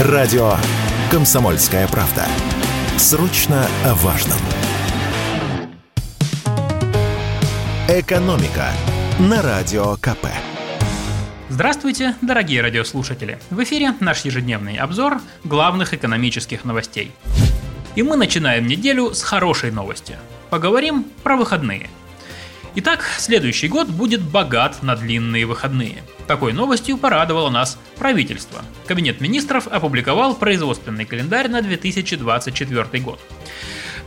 Радио «Комсомольская правда». Срочно о важном. «Экономика» на Радио КП. Здравствуйте, дорогие радиослушатели! В эфире наш ежедневный обзор главных экономических новостей. И мы начинаем неделю с хорошей новости. Поговорим про выходные – Итак, следующий год будет богат на длинные выходные. Такой новостью порадовало нас правительство. Кабинет министров опубликовал производственный календарь на 2024 год.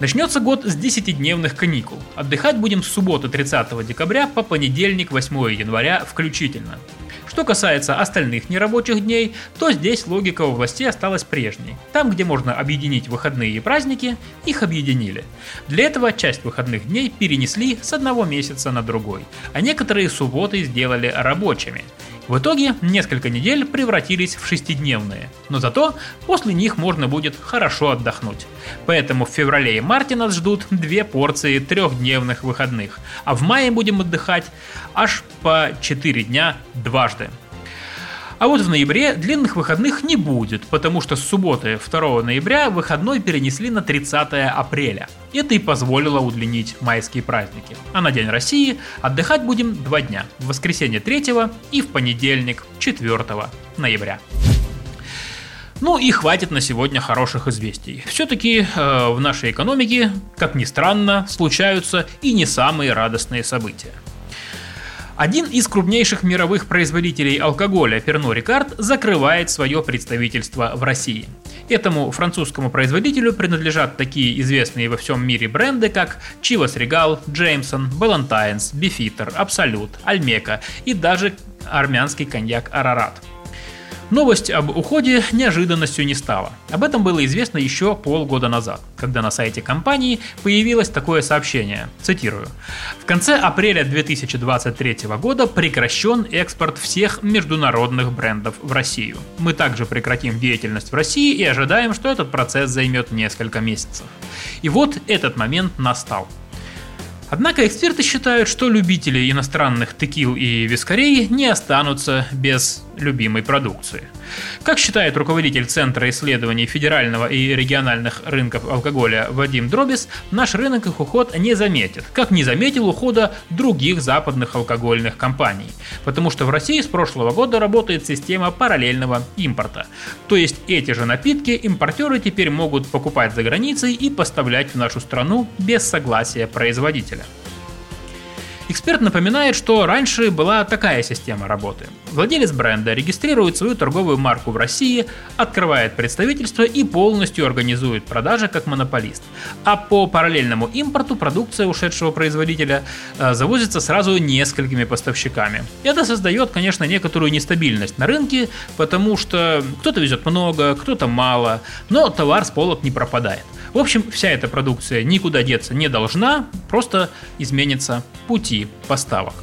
Начнется год с 10-дневных каникул. Отдыхать будем с субботы 30 декабря по понедельник 8 января включительно. Что касается остальных нерабочих дней, то здесь логика у властей осталась прежней. Там, где можно объединить выходные и праздники, их объединили. Для этого часть выходных дней перенесли с одного месяца на другой, а некоторые субботы сделали рабочими. В итоге несколько недель превратились в шестидневные, но зато после них можно будет хорошо отдохнуть. Поэтому в феврале и марте нас ждут две порции трехдневных выходных, а в мае будем отдыхать аж по 4 дня дважды. А вот в ноябре длинных выходных не будет, потому что с субботы 2 ноября выходной перенесли на 30 апреля. Это и позволило удлинить майские праздники. А на День России отдыхать будем два дня. В воскресенье 3 и в понедельник 4 ноября. Ну и хватит на сегодня хороших известий. Все-таки э, в нашей экономике, как ни странно, случаются и не самые радостные события. Один из крупнейших мировых производителей алкоголя, Pernod Ricard, закрывает свое представительство в России. Этому французскому производителю принадлежат такие известные во всем мире бренды, как Chivas Regal, Jameson, Ballantines, Beefeater, Absolut, Almeca и даже армянский коньяк Ararat. Новость об уходе неожиданностью не стала. Об этом было известно еще полгода назад, когда на сайте компании появилось такое сообщение, цитирую. В конце апреля 2023 года прекращен экспорт всех международных брендов в Россию. Мы также прекратим деятельность в России и ожидаем, что этот процесс займет несколько месяцев. И вот этот момент настал. Однако эксперты считают, что любители иностранных текил и вискарей не останутся без любимой продукции. Как считает руководитель Центра исследований федерального и региональных рынков алкоголя Вадим Дробис, наш рынок их уход не заметит, как не заметил ухода других западных алкогольных компаний, потому что в России с прошлого года работает система параллельного импорта. То есть эти же напитки импортеры теперь могут покупать за границей и поставлять в нашу страну без согласия производителя. Эксперт напоминает, что раньше была такая система работы. Владелец бренда регистрирует свою торговую марку в России, открывает представительство и полностью организует продажи как монополист. А по параллельному импорту продукция ушедшего производителя э, завозится сразу несколькими поставщиками. Это создает, конечно, некоторую нестабильность на рынке, потому что кто-то везет много, кто-то мало, но товар с полок не пропадает. В общем, вся эта продукция никуда деться не должна, просто изменится пути поставок.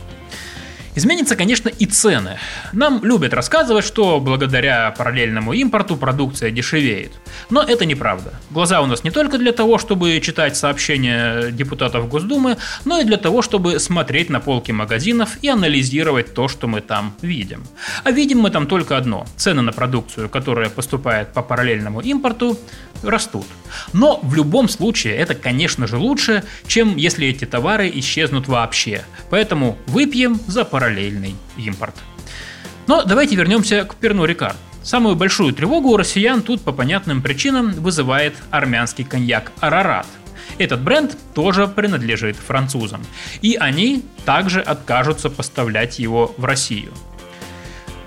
Изменятся, конечно, и цены. Нам любят рассказывать, что благодаря параллельному импорту продукция дешевеет. Но это неправда. Глаза у нас не только для того, чтобы читать сообщения депутатов Госдумы, но и для того, чтобы смотреть на полки магазинов и анализировать то, что мы там видим. А видим мы там только одно. Цены на продукцию, которая поступает по параллельному импорту, растут. Но в любом случае это, конечно же, лучше, чем если эти товары исчезнут вообще. Поэтому выпьем за параллельный импорт. Но давайте вернемся к Перну Рикар. Самую большую тревогу у россиян тут по понятным причинам вызывает армянский коньяк Арарат. Этот бренд тоже принадлежит французам. И они также откажутся поставлять его в Россию.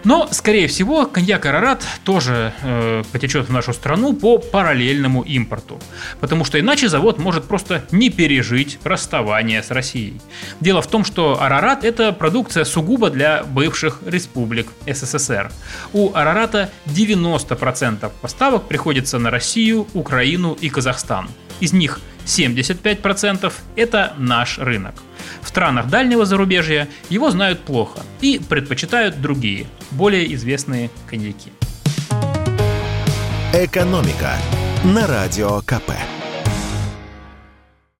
Но, скорее всего, коньяк Арарат тоже э, потечет в нашу страну по параллельному импорту. Потому что иначе завод может просто не пережить расставание с Россией. Дело в том, что Арарат это продукция сугубо для бывших республик СССР. У Арарата 90% поставок приходится на Россию, Украину и Казахстан. Из них 75% это наш рынок. В странах дальнего зарубежья его знают плохо и предпочитают другие, более известные коньяки. Экономика на радио КП.